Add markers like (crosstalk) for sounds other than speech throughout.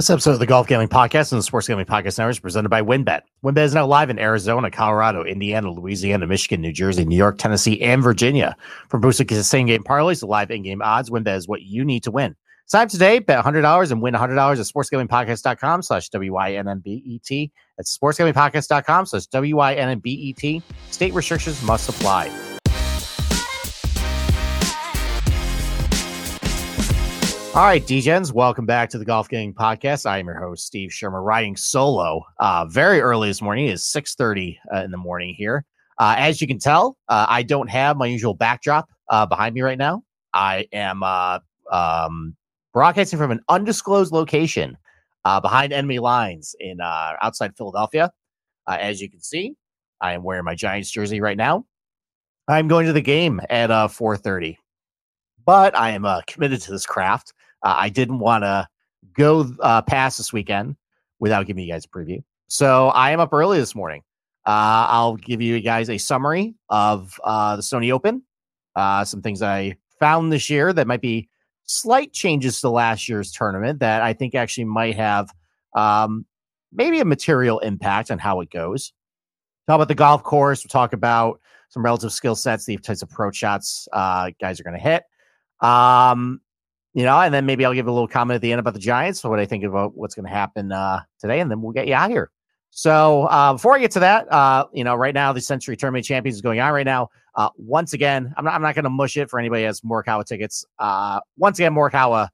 This episode of the Golf Gambling Podcast and the Sports Gambling Podcast Network is presented by WynnBET. WynnBET is now live in Arizona, Colorado, Indiana, Louisiana, Michigan, New Jersey, New York, Tennessee, and Virginia. From boosted same game parlays to live in game odds, WynnBET is what you need to win. Sign up today, bet $100 and win $100 at sportsgamblingpodcast.com slash W-Y-N-N-B-E-T. That's sportsgamblingpodcast.com slash W-Y-N-N-B-E-T. State restrictions must apply. All right, DJs, welcome back to the Golf Gang Podcast. I am your host, Steve Shermer, riding solo uh, very early this morning. It is 6.30 uh, in the morning here. Uh, as you can tell, uh, I don't have my usual backdrop uh, behind me right now. I am uh, um, broadcasting from an undisclosed location behind enemy lines in outside Philadelphia. as you can see, I am wearing my Giants jersey right now. I'm going to the game at 4.30 but I am committed to this craft. Uh, I didn't want to go uh, past this weekend without giving you guys a preview. So I am up early this morning. Uh, I'll give you guys a summary of uh, the Sony Open, uh, some things I found this year that might be slight changes to last year's tournament that I think actually might have um, maybe a material impact on how it goes. Talk about the golf course. We'll talk about some relative skill sets, the types of approach shots uh, guys are going to hit. Um, you know, and then maybe I'll give a little comment at the end about the Giants, what I think about what's going to happen uh, today, and then we'll get you out here. So uh, before I get to that, uh, you know, right now the Sentry Tournament Champions is going on right now. Uh, once again, I'm not, I'm not going to mush it for anybody who has Morikawa tickets. Uh, once again, Morikawa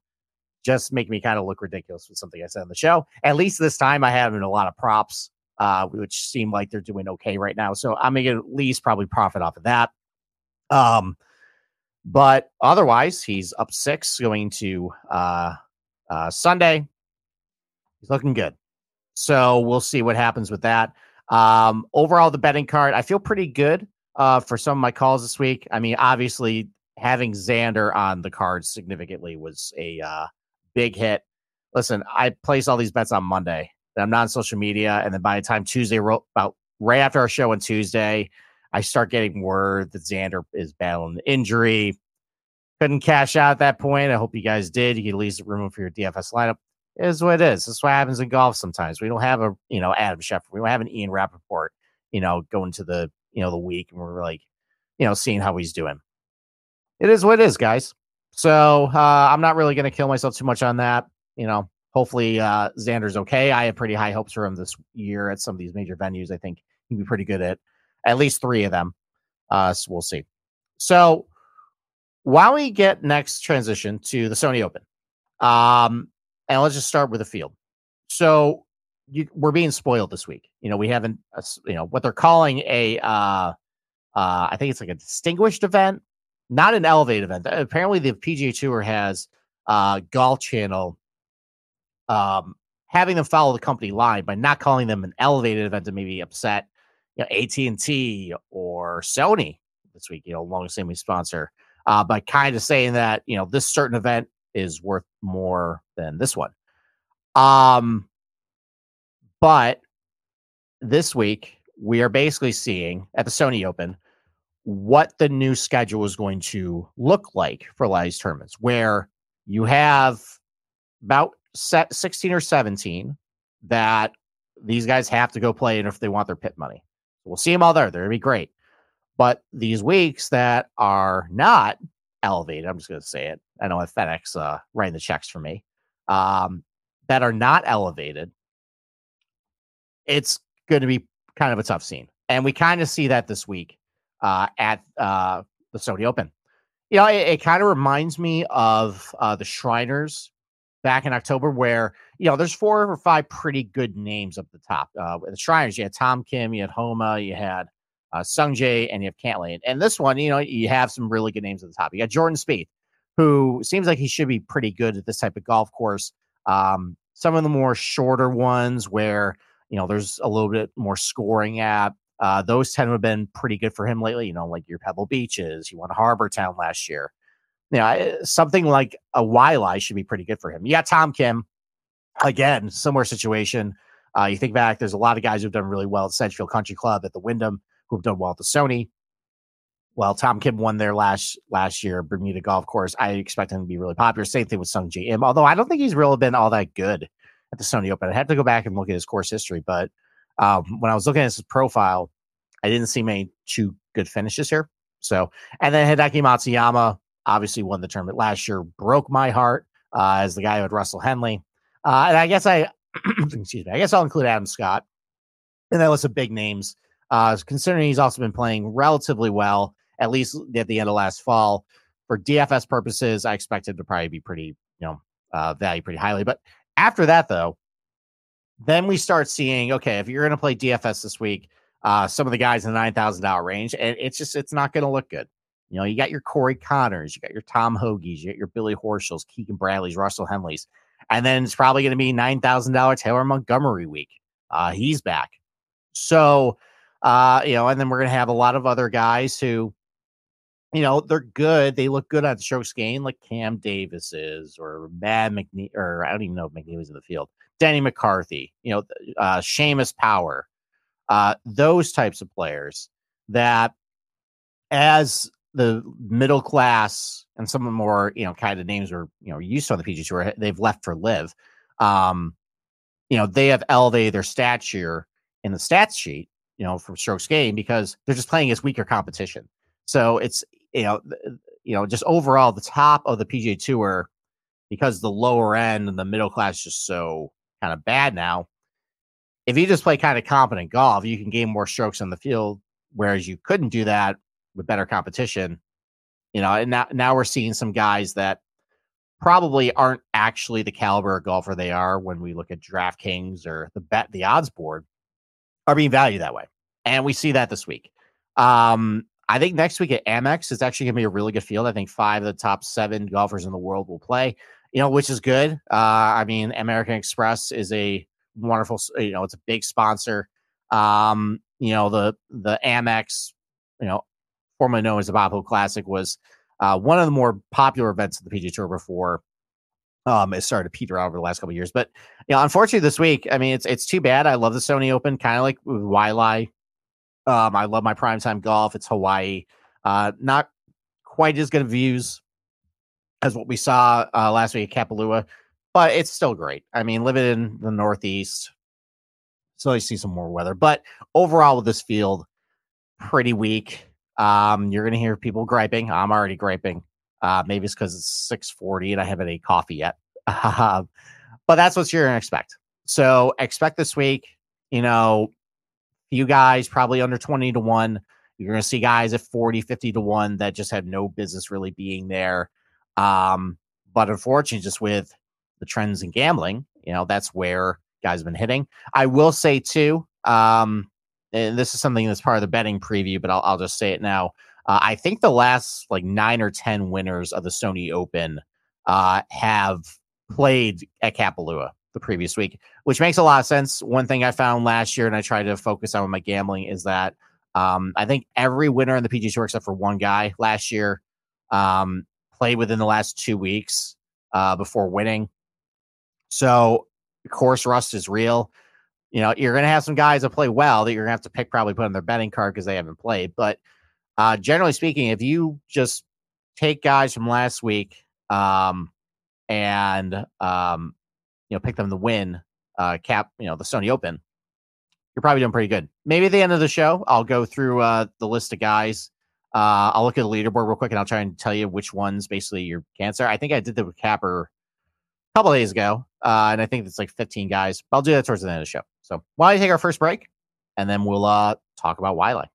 just make me kind of look ridiculous with something I said on the show. At least this time, I have a lot of props, uh, which seem like they're doing okay right now. So I'm going to at least probably profit off of that. Um, but otherwise, he's up six going to uh, uh, Sunday. He's looking good. So we'll see what happens with that. Um, overall, the betting card, I feel pretty good uh, for some of my calls this week. I mean, obviously, having Xander on the card significantly was a uh, big hit. Listen, I place all these bets on Monday. I'm not on social media, and then by the time Tuesday, about right after our show on Tuesday, I start getting word that Xander is battling the injury. Couldn't cash out at that point. I hope you guys did. You least room for your DFS lineup. It is what it is. This is what happens in golf sometimes. We don't have a, you know, Adam Schefter. We don't have an Ian Rapoport, you know, going to the, you know, the week and we're like, you know, seeing how he's doing. It is what it is, guys. So uh, I'm not really going to kill myself too much on that. You know, hopefully uh, Xander's okay. I have pretty high hopes for him this year at some of these major venues. I think he'd be pretty good at at least three of them. Uh, so we'll see. So while we get next transition to the Sony Open, um, and let's just start with the field. So you, we're being spoiled this week. You know, we haven't, uh, you know, what they're calling a, uh, uh, I think it's like a distinguished event, not an elevated event. Apparently, the PGA Tour has uh, Golf Channel um, having them follow the company line by not calling them an elevated event to maybe upset you know, AT&T or Sony this week, you know, long-standing sponsor, uh, but kind of saying that, you know, this certain event is worth more than this one. Um, but this week, we are basically seeing at the Sony Open what the new schedule is going to look like for a lot of these tournaments, where you have about set 16 or 17 that these guys have to go play and if they want their pit money. We'll see them all there. They're going to be great. But these weeks that are not elevated, I'm just going to say it. I know if FedEx uh, writing the checks for me, um, that are not elevated, it's going to be kind of a tough scene. And we kind of see that this week uh, at uh, the Sony Open. You know, it, it kind of reminds me of uh, the Shriners back in October, where you know there's four or five pretty good names up the top. Uh, the Shriners, you had Tom Kim, you had Homa, you had uh, Sungjae, and you have Cantlay. And this one, you know, you have some really good names at the top. You got Jordan Spieth, who seems like he should be pretty good at this type of golf course. Um, some of the more shorter ones where you know there's a little bit more scoring at. Uh, those tend to have been pretty good for him lately. You know, like your Pebble Beaches. You won Harbour Town last year you know, something like a Waialae should be pretty good for him. You got Tom Kim, again, similar situation. Uh, you think back, there's a lot of guys who've done really well at Sedgefield Country Club, at the Wyndham, who've done well at the Sony. Well, Tom Kim won there last last year, Bermuda Golf Course. I expect him to be really popular. Same thing with Sungjae Im, although I don't think he's really been all that good at the Sony Open. I had to go back and look at his course history, but um, when I was looking at his profile, I didn't see many two good finishes here. So, and then Hideki Matsuyama obviously won the tournament last year, broke my heart uh, as the guy with Russell Henley. Uh, and I guess I, (clears throat) excuse me, I guess I'll include Adam Scott and that list of big names. Uh, considering he's also been playing relatively well, at least at the end of last fall. For DFS purposes, I expected to probably be pretty, you know, uh, value pretty highly. But after that, though, then we start seeing okay, if you're going to play DFS this week, uh, some of the guys in the nine thousand dollar range, and it's just it's not going to look good. You know, you got your Corey Conners, you got your Tom Hoges, you got your Billy Horschels, Keegan Bradley's, Russell Henleys, and then it's probably going to be nine thousand dollar Taylor Montgomery week. Uh, he's back. So, uh, you know, and then we're going to have a lot of other guys who, you know, they're good. They look good on strokes gained, like Cam Davis is, or Matt McNeil, or I don't even know if McNeil in the field. Danny McCarthy, you know, uh, Seamus Power, uh, those types of players that, as the middle class and some of the more, you know, kind of names are, you know, used on the PG Tour, they've left for LIV. Um, you know, they have elevated their stature in the stats sheet, you know, from strokes gained because they're just playing as weaker competition. So it's you know, you know, just overall the top of the PGA Tour because the lower end and the middle class is just so kind of bad now. If you just play kind of competent golf, you can gain more strokes on the field, whereas you couldn't do that with better competition. You know, and now now we're seeing some guys that probably aren't actually the caliber of golfer they are when we look at DraftKings or the bet the odds board are being valued that way. And we see that this week. Um, I think next week at Amex is actually going to be a really good field. I think five of the top seven golfers in the world will play, you know, which is good. Uh, I mean, American Express is a wonderful, you know, it's a big sponsor. Um, you know, the, the Amex, you know, formerly known as the Bob Hope Classic was uh, one of the more popular events of the PGA Tour before um, it started to peter out over the last couple years. But you know, unfortunately, this week, I mean, it's it's too bad. I love the Sony Open, kind of like Waialae. Um, I love my primetime golf. It's Hawaii. Uh, not quite as good of views as what we saw uh, last week at Kapalua, but it's still great. I mean, living in the Northeast, so I see some more weather. But overall, with this field, pretty weak. Um, you're going to hear people griping. I'm already griping. Uh, maybe it's because it's 640 and I haven't had coffee yet. (laughs) but that's what you're going to expect. So expect this week, you know, you guys probably under 20 to 1. You're going to see guys at 40, 50 to 1 that just have no business really being there. Um, but unfortunately, just with the trends in gambling, you know, that's where guys have been hitting. I will say too, um, and this is something that's part of the betting preview, but I'll, I'll just say it now. Uh, I think the last like nine or 10 winners of the Sony Open uh, have played at Kapalua the previous week, which makes a lot of sense. One thing I found last year, and I tried to focus on with my gambling, is that um, I think every winner in the PGA Tour, except for one guy last year, um, played within the last two weeks uh, before winning. So, course rust is real. You know, you're going to have some guys that play well that you're going to have to pick, probably put on their betting card because they haven't played. But uh, generally speaking, if you just take guys from last week um, and um, you know pick them to win uh, cap, you know the Sony Open, you're probably doing pretty good. Maybe at the end of the show, I'll go through uh, the list of guys. Uh, I'll look at the leaderboard real quick and I'll try and tell you which ones basically your cancer. I think I did the capper a couple days ago, uh, and I think it's like 15 guys. I'll do that towards the end of the show. So why don't you take our first break, and then we'll uh, talk about Waialae.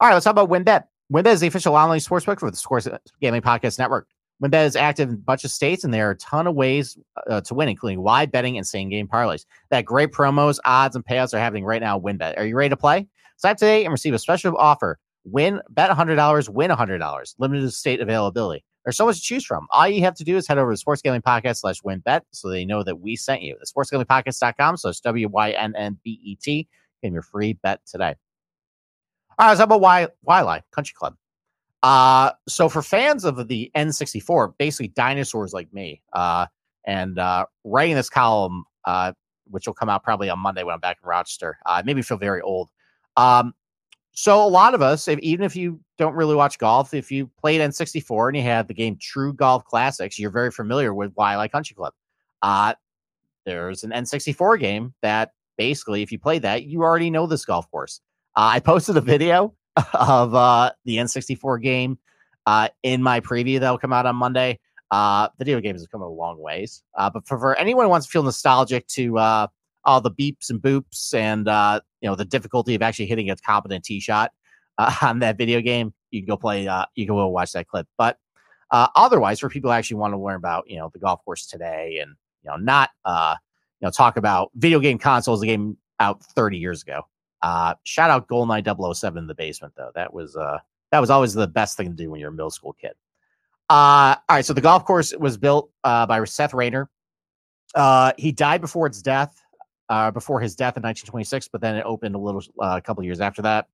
All right, let's talk about WynnBET. WynnBET is the official online sportsbook for the Sports Gambling Podcast Network. WynnBET is active in a bunch of states, and there are a ton of ways uh, to win, including live betting and same game parlays. That great promos, odds, and payouts are happening right now. WynnBET. Are you ready to play? Sign up today and receive a special offer. Win, bet $100, win $100. Limited state availability. There's so much to choose from. All you have to do is head over to Sports Gambling Podcast slash WynnBET so they know that we sent you. The sportsgamblingpodcast.com slash W Y N N B E T. Get your free bet today. All right, let's about why Waialae Country Club. Uh, so for fans of the N64, basically dinosaurs like me, uh, and uh, writing this column, uh, which will come out probably on Monday when I'm back in Rochester, uh, me feel very old. Um, so a lot of us, if, even if you don't really watch golf, if you played N64 and you had the game True Golf Classics, you're very familiar with Waialae Country Club. Uh, there's an N64 game that basically, if you play that, you already know this golf course. Uh, I posted a video (laughs) of uh, the N64 game uh, in my preview that will come out on Monday. Uh, video games have come a long ways, uh, but for, for, anyone who wants to feel nostalgic to uh, all the beeps and boops and uh, you know the difficulty of actually hitting a competent tee shot uh, (laughs) on that video game, you can go play. Uh, you can go watch that clip. But uh, otherwise, for people who actually want to learn about you know the golf course today and you know not uh, you know talk about video game consoles, the game out 30 years ago. Uh, shout out Goldeneye 007 in the basement though. That was uh, that was always the best thing to do when you're a middle school kid. Uh, all right, so the golf course was built uh, by Seth Rayner. Uh, he died before its death, uh, before his death in 1926, but then it opened a little, uh, a couple years after that.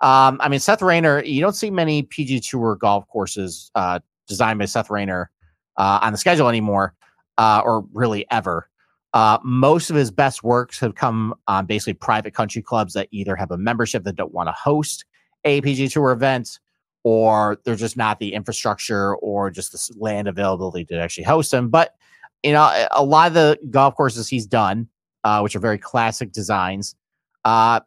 Um, I mean, Seth Rayner, you don't see many PG Tour golf courses uh, designed by Seth Rayner uh, on the schedule anymore, or really ever. Uh, most of his best works have come on basically private country clubs that either have a membership that don't want to host a PG Tour event or they're just not the infrastructure or just the land availability to actually host them. But you know, a lot of the golf courses he's done, uh, which are very classic designs, uh,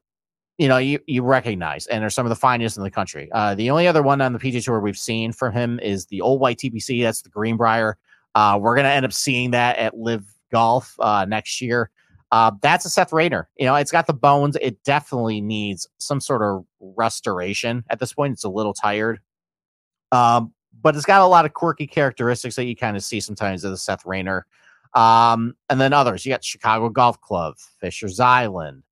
you know, you, you recognize, and are some of the finest in the country. Uh, the only other one on the PGA Tour we've seen from him is the old white TPC. That's the Greenbrier. Uh, we're gonna end up seeing that at LIV Golf uh, next year. Uh, that's a Seth Rayner. You know, it's got the bones. It definitely needs some sort of restoration at this point. It's a little tired. Um, but it's got a lot of quirky characteristics that you kind of see sometimes of the Seth Rayner. Um, and then others. You got Chicago Golf Club, Fisher's Island,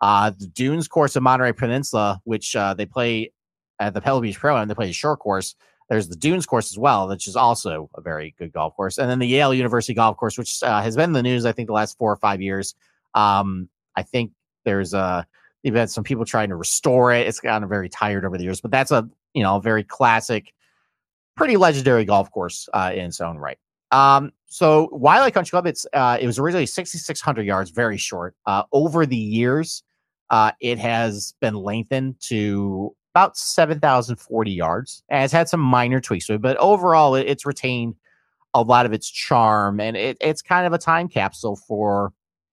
uh, the Dunes course of Monterey Peninsula, which uh, they play at the Pebble Beach Pro and they play the short course. There's the Dunes course as well, which is also a very good golf course. And then the Yale University Golf Course, which uh, has been in the news, I think, the last four or five years. Um, I think there's a uh, you've had some people trying to restore it. It's gotten very tired over the years, but that's a you know very classic, pretty legendary golf course uh, in its own right. Um, so Waialae Country Club, it's uh, it was originally 6,600 yards, very short. Uh, over the years, uh, it has been lengthened to about 7,040 yards. And it's had some minor tweaks to it, but overall, it, it's retained a lot of its charm, and it, it's kind of a time capsule for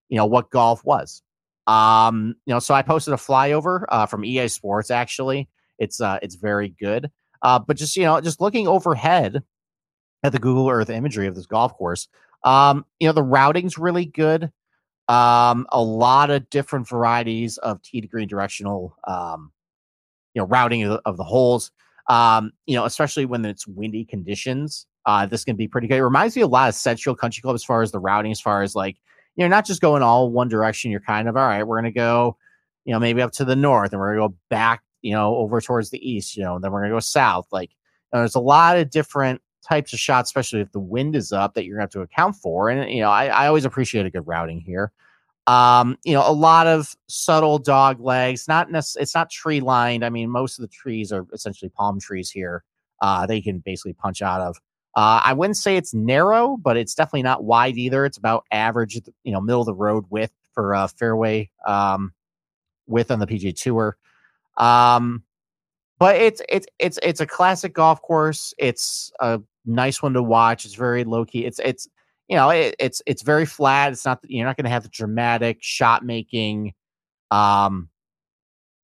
you know what golf was. Um, you know, so I posted a flyover uh, from EA Sports. Actually, it's uh, it's very good. Uh, but just you know, just looking overhead at the Google Earth imagery of this golf course, um, you know, the routing's really good. Um, a lot of different varieties of tee to green directional um, you know routing of the, of the holes. Um, you know, especially when it's windy conditions, uh, this can be pretty good. It reminds me a lot of Central Country Club as far as the routing, as far as like you know, not just going all one direction. You're kind of all right. We're gonna go, you know, maybe up to the north, and we're gonna go back, you know, over towards the east. You know, and then we're gonna go south. Like, there's a lot of different types of shots, especially if the wind is up, that you're gonna have to account for. And you know, I, I always appreciate a good routing here. Um, you know, a lot of subtle dog legs, not necessarily, it's not tree lined. I mean, most of the trees are essentially palm trees here. Uh, they can basically punch out of. Uh, I wouldn't say it's narrow, but it's definitely not wide either. It's about average, you know, middle of the road width for a fairway um, width on the PGA Tour. Um, but it's it's it's it's a classic golf course. It's a nice one to watch. It's very low key. It's it's you know, it, it's it's very flat. It's not you're not going to have the dramatic shot making um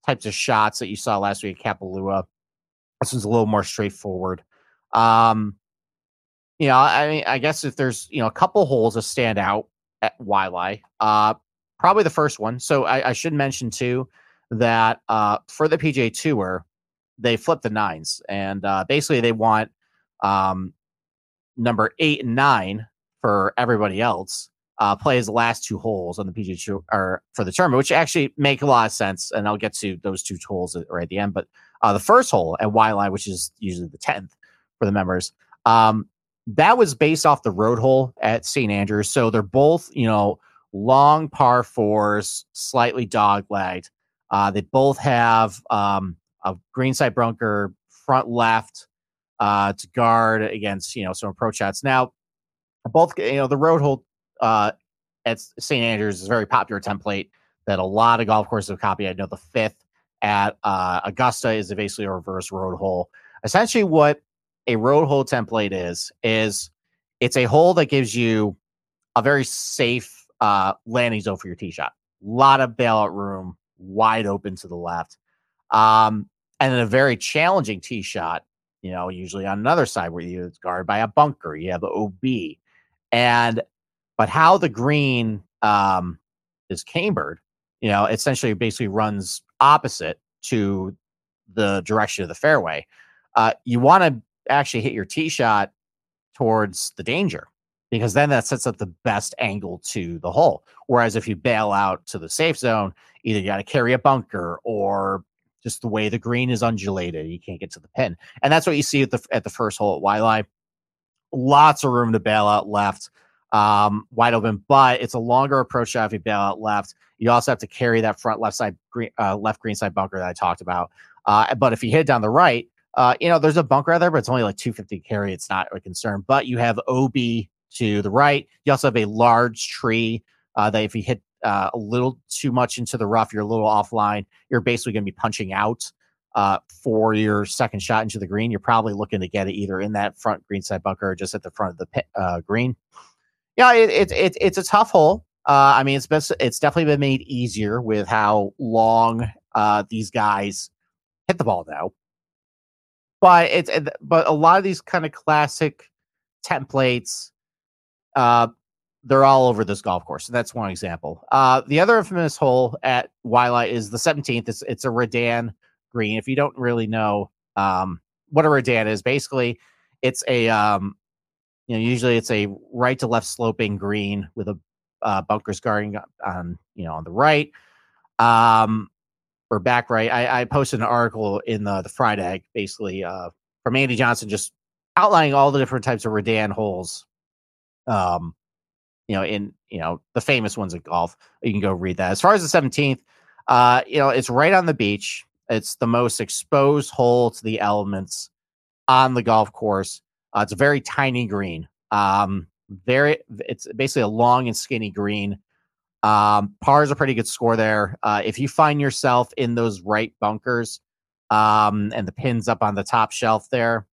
types of shots that you saw last week at Kapalua. This one's a little more straightforward. Um, you know, I mean, I guess if there's you know a couple holes that stand out at Waialae, uh, probably the first one. So I, I should mention too that uh, for the PGA Tour, they flip the nines, and uh, basically they want um, number eight and nine for everybody else uh, plays the last two holes on the PGA Tour or for the tournament, which actually make a lot of sense. And I'll get to those two holes right at the end. But uh, the first hole at Waialae, which is usually the tenth for the members, um, that was based off the road hole at St Andrews. So they're both, you know, long par fours, slightly dog legged. Uh, they both have um, a greenside bunker front left uh, to guard against, you know, some approach shots. Now, both you know the road hole uh, at St Andrews is a very popular template that a lot of golf courses have copied. I know the fifth at uh, Augusta is basically a reverse road hole. Essentially, what a road hole template is is it's a hole that gives you a very safe uh, landing zone for your tee shot. A lot of bailout room, wide open to the left. Um, and then a very challenging tee shot, you know, usually on another side where you it's guarded by a bunker, you have the OB. And but how the green um is cambered, you know, essentially basically runs opposite to the direction of the fairway. Uh, you want to actually hit your tee shot towards the danger because then that sets up the best angle to the hole. Whereas if you bail out to the safe zone, either you got to carry a bunker or just the way the green is undulated, you can't get to the pin. And that's what you see at the at the first hole at Waialae. Lots of room to bail out left, um, wide open, but it's a longer approach shot if you bail out left. You also have to carry that front left side green, uh, left green side bunker that I talked about. Uh, but if you hit down the right, uh, you know, there's a bunker there, but it's only like 250 carry. It's not a concern. But you have OB to the right. You also have a large tree uh, that if you hit uh, a little too much into the rough, you're a little offline. You're basically going to be punching out uh, for your second shot into the green. You're probably looking to get it either in that front green side bunker or just at the front of the pit, uh, green. Yeah, it, it, it, it's a tough hole. Uh, I mean, it's best, it's definitely been made easier with how long uh, these guys hit the ball now. But it's but a lot of these kind of classic templates, uh, they're all over this golf course. That's one example. Uh, the other infamous hole at Waialae is the 17th. It's it's a Redan green. If you don't really know um, what a Redan is, basically it's a um, you know usually it's a right to left sloping green with a uh, bunkers guarding on you know on the right. Um, or back right. I, I posted an article in the the fried egg, basically uh, from Andy Johnson, just outlining all the different types of Redan holes. Um, you know, in you know the famous ones at golf. You can go read that. As far as the seventeenth, uh, you know, it's right on the beach. It's the most exposed hole to the elements on the golf course. Uh, it's a very tiny green. Um, very, it's basically a long and skinny green. Um, par is a pretty good score there. Uh, if you find yourself in those right bunkers, um, and the pins up on the top shelf there,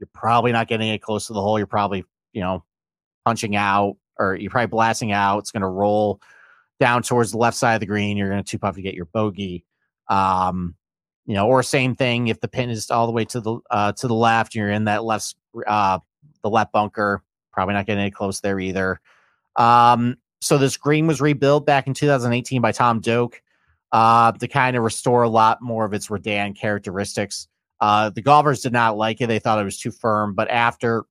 you're probably not getting it close to the hole. You're probably, you know, punching out or you're probably blasting out. It's going to roll down towards the left side of the green. You're going to two putt to get your bogey. Um, you know, or same thing if the pin is all the way to the uh, to the left, you're in that left uh, the left bunker. Probably not getting any close there either. Um, so this green was rebuilt back in 2018 by Tom Doak uh, to kind of restore a lot more of its Redan characteristics. Uh, the golfers did not like it; they thought it was too firm. But after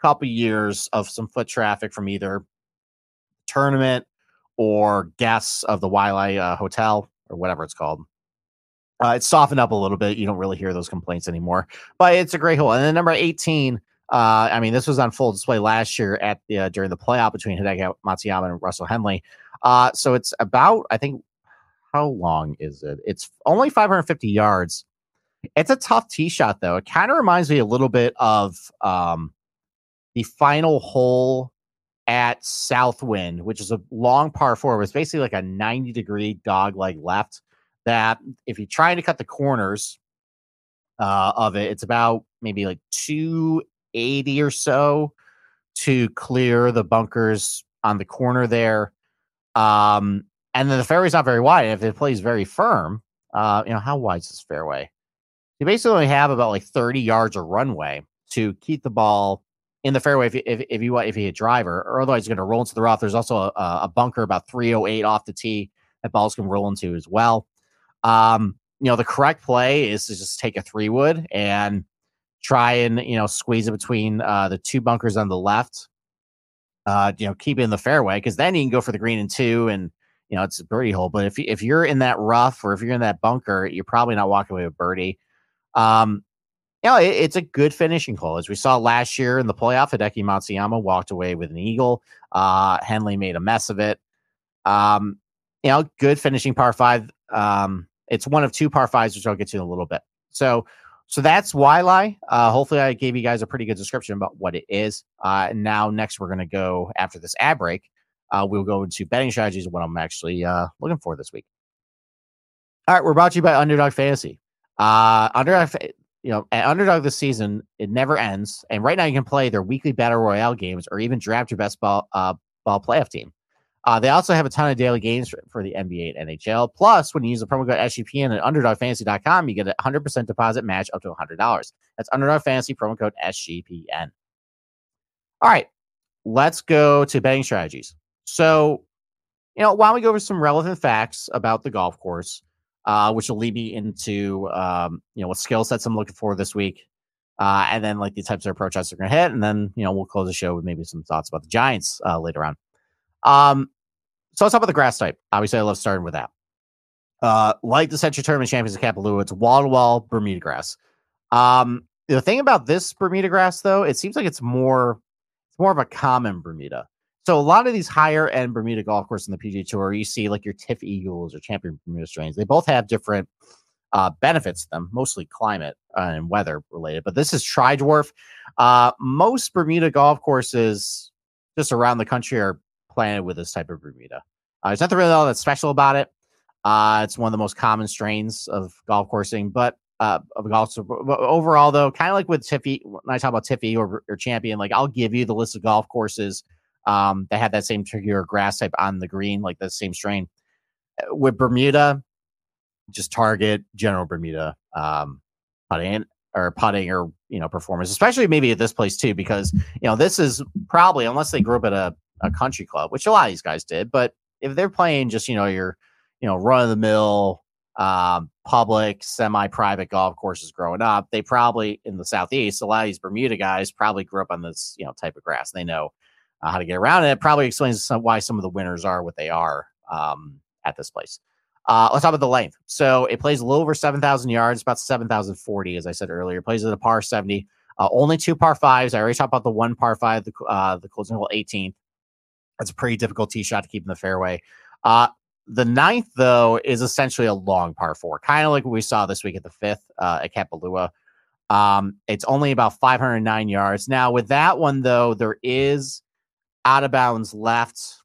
couple years of some foot traffic from either tournament or guests of the Waialae uh, Hotel or whatever it's called, uh, it's softened up a little bit. You don't really hear those complaints anymore. But it's a great hole. And then number 18 uh, I mean, this was on full display last year at the uh, during the playoff between Hideki Matsuyama and Russell Henley. Uh, so it's about, I think, how long is it? It's only 550 yards. It's a tough tee shot though. It kind of reminds me a little bit of um, the final hole at Southwind, which is a long par four. It was basically like a 90 degree dog leg left. That if you're trying to cut the corners uh, of it, it's about maybe like 280 or so to clear the bunkers on the corner there. Um, and then the fairway's not very wide. If it plays very firm, uh, you know, how wide is this fairway? You basically only have about like 30 yards of runway to keep the ball in the fairway if, if, if you if you hit driver, or otherwise you're going to roll into the rough. There's also a, a bunker about 308 off the tee that balls can roll into as well. Um, you know, the correct play is to just take a three wood and try and you know squeeze it between uh, the two bunkers on the left. Uh, you know, keep it in the fairway because then you can go for the green and two, and you know it's a birdie hole. But if if you're in that rough or if you're in that bunker, you're probably not walking away with birdie. Um, you know, it, it's a good finishing hole. As we saw last year in the playoff, Hideki Matsuyama walked away with an eagle. Uh, Henley made a mess of it. Um, you know, good finishing par five. Um, it's one of two par fives, which I'll get to in a little bit. So so that's Waialae. Uh, hopefully, I gave you guys a pretty good description about what it is. Uh, and now, next, we're going to go after this ad break. Uh, we'll go into betting strategies, what I'm actually uh, looking for this week. All right, we're brought to you by Underdog Fantasy. Uh, Underdog, you know, at Underdog this season, it never ends. And right now, you can play their weekly battle royale games or even draft your best ball uh, ball playoff team. Uh, they also have a ton of daily games for, for, the NBA and NHL. Plus, when you use the promo code SGPN at UnderdogFantasy.com, you get a 100% deposit match up to $100. That's Underdog Fantasy promo code SGPN. All right, let's go to betting strategies. So, you know, while we go over some relevant facts about the golf course, uh, which will lead me into, um, you know, what skill sets I'm looking for this week, uh, and then like the types of approach shots are going to hit, and then you know we'll close the show with maybe some thoughts about the Giants uh, later on. Um, so let's talk about the grass type. Obviously, I love starting with that. Uh, like the Sentry Tournament Champions of Kapalua, it's wall to wall Bermuda grass. Um, the thing about this Bermuda grass, though, it seems like it's more it's more of a common Bermuda. So a lot of these higher end Bermuda golf courses in the PGA Tour, you see like your TifEagles or Champion Bermuda strains. They both have different uh, benefits to them, mostly climate uh, and weather related. But this is Tri Dwarf. Uh, most Bermuda golf courses just around the country are planted with this type of Bermuda. Uh, there's nothing really all that special about it. Uh, it's one of the most common strains of golf coursing, but uh, of golf. Overall, though, kind of like with Tiffy, when I talk about Tiffy or, or Champion, like I'll give you the list of golf courses um, that have that same tricky grass type on the green, like the same strain. With Bermuda, just target general Bermuda um, putting or putting or you know performance, especially maybe at this place too, because you know this is probably unless they grew up at a, a country club, which a lot of these guys did, but if they're playing just you know your you know run of the mill um, public semi-private golf courses growing up, they probably in the southeast a lot of these Bermuda guys probably grew up on this you know type of grass. They know uh, how to get around, and it probably explains some, why some of the winners are what they are um, at this place. Uh, let's talk about the length. So it plays a little over 7,000 yards, about 7,040, as I said earlier. It plays at a par 70. Uh, only two par fives. I already talked about the one par five, the, uh, the closing hole 18th. That's a pretty difficult tee shot to keep in the fairway. Uh, the ninth, though, is essentially a long par four, kind of like what we saw this week at the fifth uh, at Kapalua. Um, it's only about 509 yards. Now, with that one, though, there is out of bounds left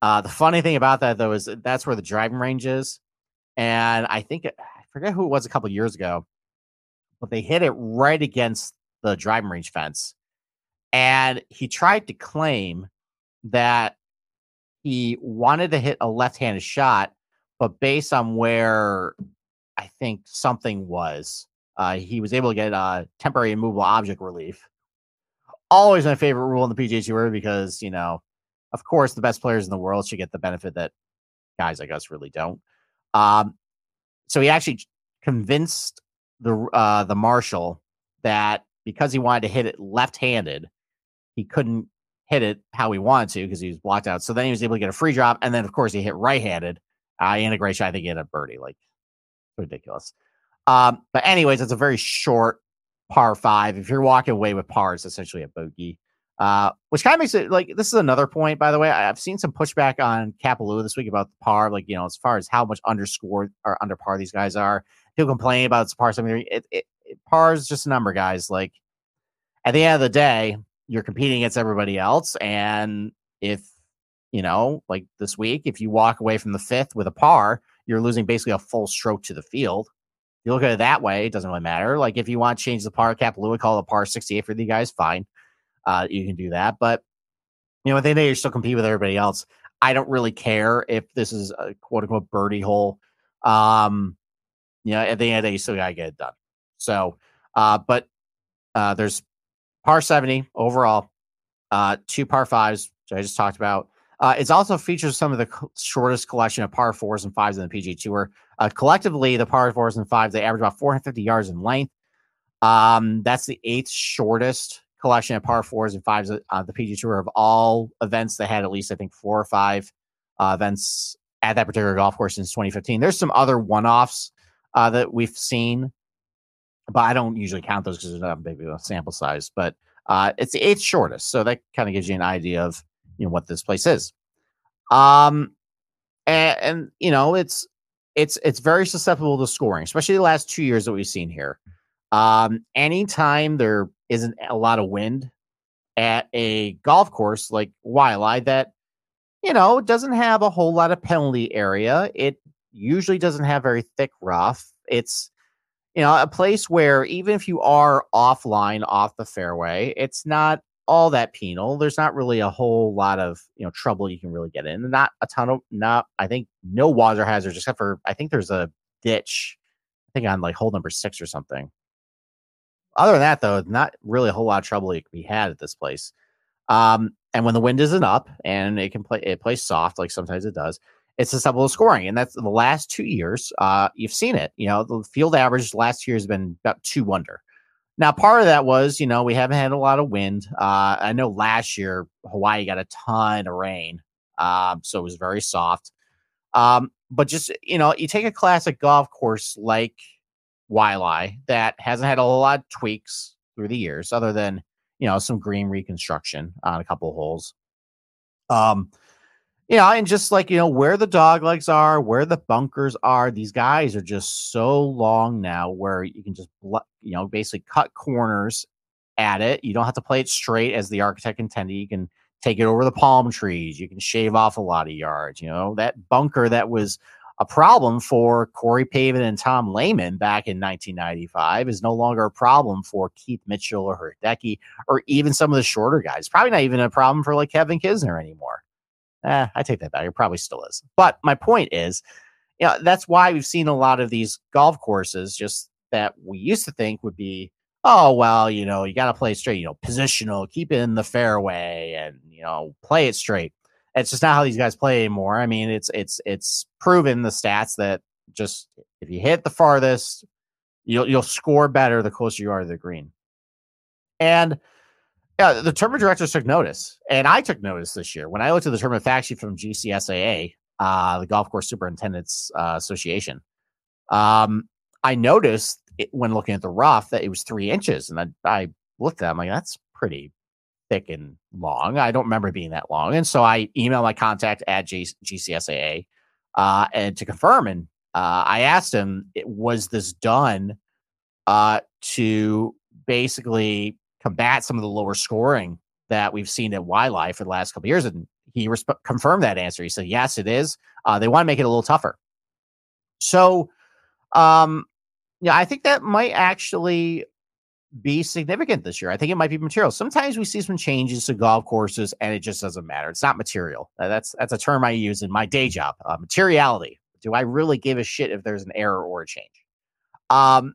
uh, the funny thing about that though is that's where the driving range is, and I think I forget who it was a couple years ago, but they hit it right against the driving range fence, and he tried to claim that he wanted to hit a left-handed shot, but based on where I think something was, uh, he was able to get a temporary immovable object relief. Always my favorite rule in the PGA Tour because you know of course, the best players in the world should get the benefit that guys like us really don't. Um, so he actually convinced the uh, the marshal that because he wanted to hit it left-handed, he couldn't hit it how he wanted to because he was blocked out. So then he was able to get a free drop, and then of course he hit right-handed. Uh, integration, I think he had a birdie, like ridiculous. Um, but anyways, it's a very short par five. If you're walking away with par, it's essentially a bogey. Uh, which kind of makes it like this is another point, by the way. I've seen some pushback on Kapalua this week about the par, like you know, as far as how much underscore or under par these guys are. People complain about it's par something. It, it, it par is just a number, guys. Like at the end of the day, you're competing against everybody else, and if you know, like this week, if you walk away from the fifth with a par, you're losing basically a full stroke to the field. You look at it that way, it doesn't really matter. Like if you want to change the par, Kapalua, call it a par 68 for the guys, fine uh, you can do that. But you know, at the end of the day, you still compete with everybody else. I don't really care if this is a quote unquote birdie hole. Um, you know, at the end of the day, you still gotta get it done. So, uh, but uh, there's par 70 overall, uh, two par fives, which I just talked about. Uh, it also features some of the shortest collection of par fours and fives in the PGA Tour. Uh, collectively, the par fours and fives they average about 450 yards in length. Um, that's the eighth shortest collection of par fours and fives on the PG Tour of all events that had at least, I think, four or five uh, events at that particular golf course since 2015. There's some other one offs uh, that we've seen, but I don't usually count those because there's not a big a sample size. But uh, it's the eighth shortest, so that kind of gives you an idea of you know what this place is. Um, and, and you know it's it's it's very susceptible to scoring, especially the last two years that we've seen here. Um, anytime there isn't a lot of wind at a golf course like Waialae that, you know, doesn't have a whole lot of penalty area. It usually doesn't have very thick rough. It's, you know, a place where even if you are offline off the fairway, it's not all that penal. There's not really a whole lot of you know trouble you can really get in. Not a ton of not. I think no water hazards except for I think there's a ditch. I think on like hole number six or something. Other than that, though, not really a whole lot of trouble you can be had at this place. Um, and when the wind isn't up and it can play, it plays soft like sometimes it does. It's susceptible to scoring, and that's the last two years. Uh, you've seen it. You know, the field average last year has been about two under. Now, part of that was, you know, we haven't had a lot of wind. Uh, I know last year Hawaii got a ton of rain, um, so it was very soft. Um, but just you know, you take a classic golf course like Waialae that hasn't had a lot of tweaks through the years, other than you know some green reconstruction on a couple holes. Um, know, and just like you know where the dog legs are, where the bunkers are, these guys are just so long now where you can just you know basically cut corners at it. You don't have to play it straight as the architect intended. You can take it over the palm trees. You can shave off a lot of yards. You know that bunker that was a problem for Corey Pavin and Tom Lehman back in 1995 is no longer a problem for Keith Mitchell or Hideki or even some of the shorter guys. Probably not even a problem for like Kevin Kisner anymore. Eh, I take that back. It probably still is. But my point is, you know, that's why we've seen a lot of these golf courses just that we used to think would be, oh, well, you know, you got to play straight, you know, positional, keep it in the fairway and, you know, play it straight. It's just not how these guys play anymore. I mean, it's it's it's proven the stats that just if you hit the farthest, you'll you'll score better the closer you are to the green. And yeah, the tournament directors took notice, and I took notice this year when I looked at the tournament fact sheet from GCSAA, uh, the Golf Course Superintendents uh, Association. Um, I noticed it, when looking at the rough that it was three inches, and I, I looked at it, I'm like, that's pretty thick and long. I don't remember being that long. And so I emailed my contact at G- GCSAA uh, and to confirm. And uh, I asked him, was this done uh, to basically combat some of the lower scoring that we've seen at Waialae for the last couple years? And he resp- confirmed that answer. He said, yes, it is. Uh, they want to make it a little tougher. So, um, yeah, I think that might actually be significant this year. I think it might be material. Sometimes we see some changes to golf courses and it just doesn't matter. It's not material. Uh, that's that's a term I use in my day job. Uh, materiality. Do I really give a shit if there's an error or a change? Um,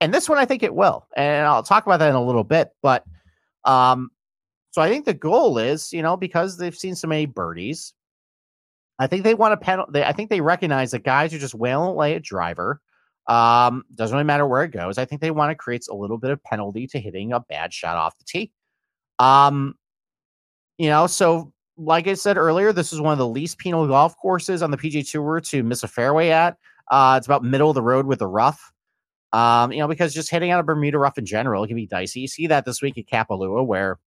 and this one I think it will, and I'll talk about that in a little bit. But um, so I think the goal is, you know, because they've seen so many birdies, I think they want to penal. I think they recognize that guys are just wailing away a driver um, doesn't really matter where it goes. I think they want to create a little bit of penalty to hitting a bad shot off the tee. Um, you know, so like I said earlier, this is one of the least penal golf courses on the PGA Tour to miss a fairway at. Uh, it's about middle of the road with the rough. Um, you know, because just hitting out a Bermuda rough in general can be dicey. You see that this week at Kapalua, where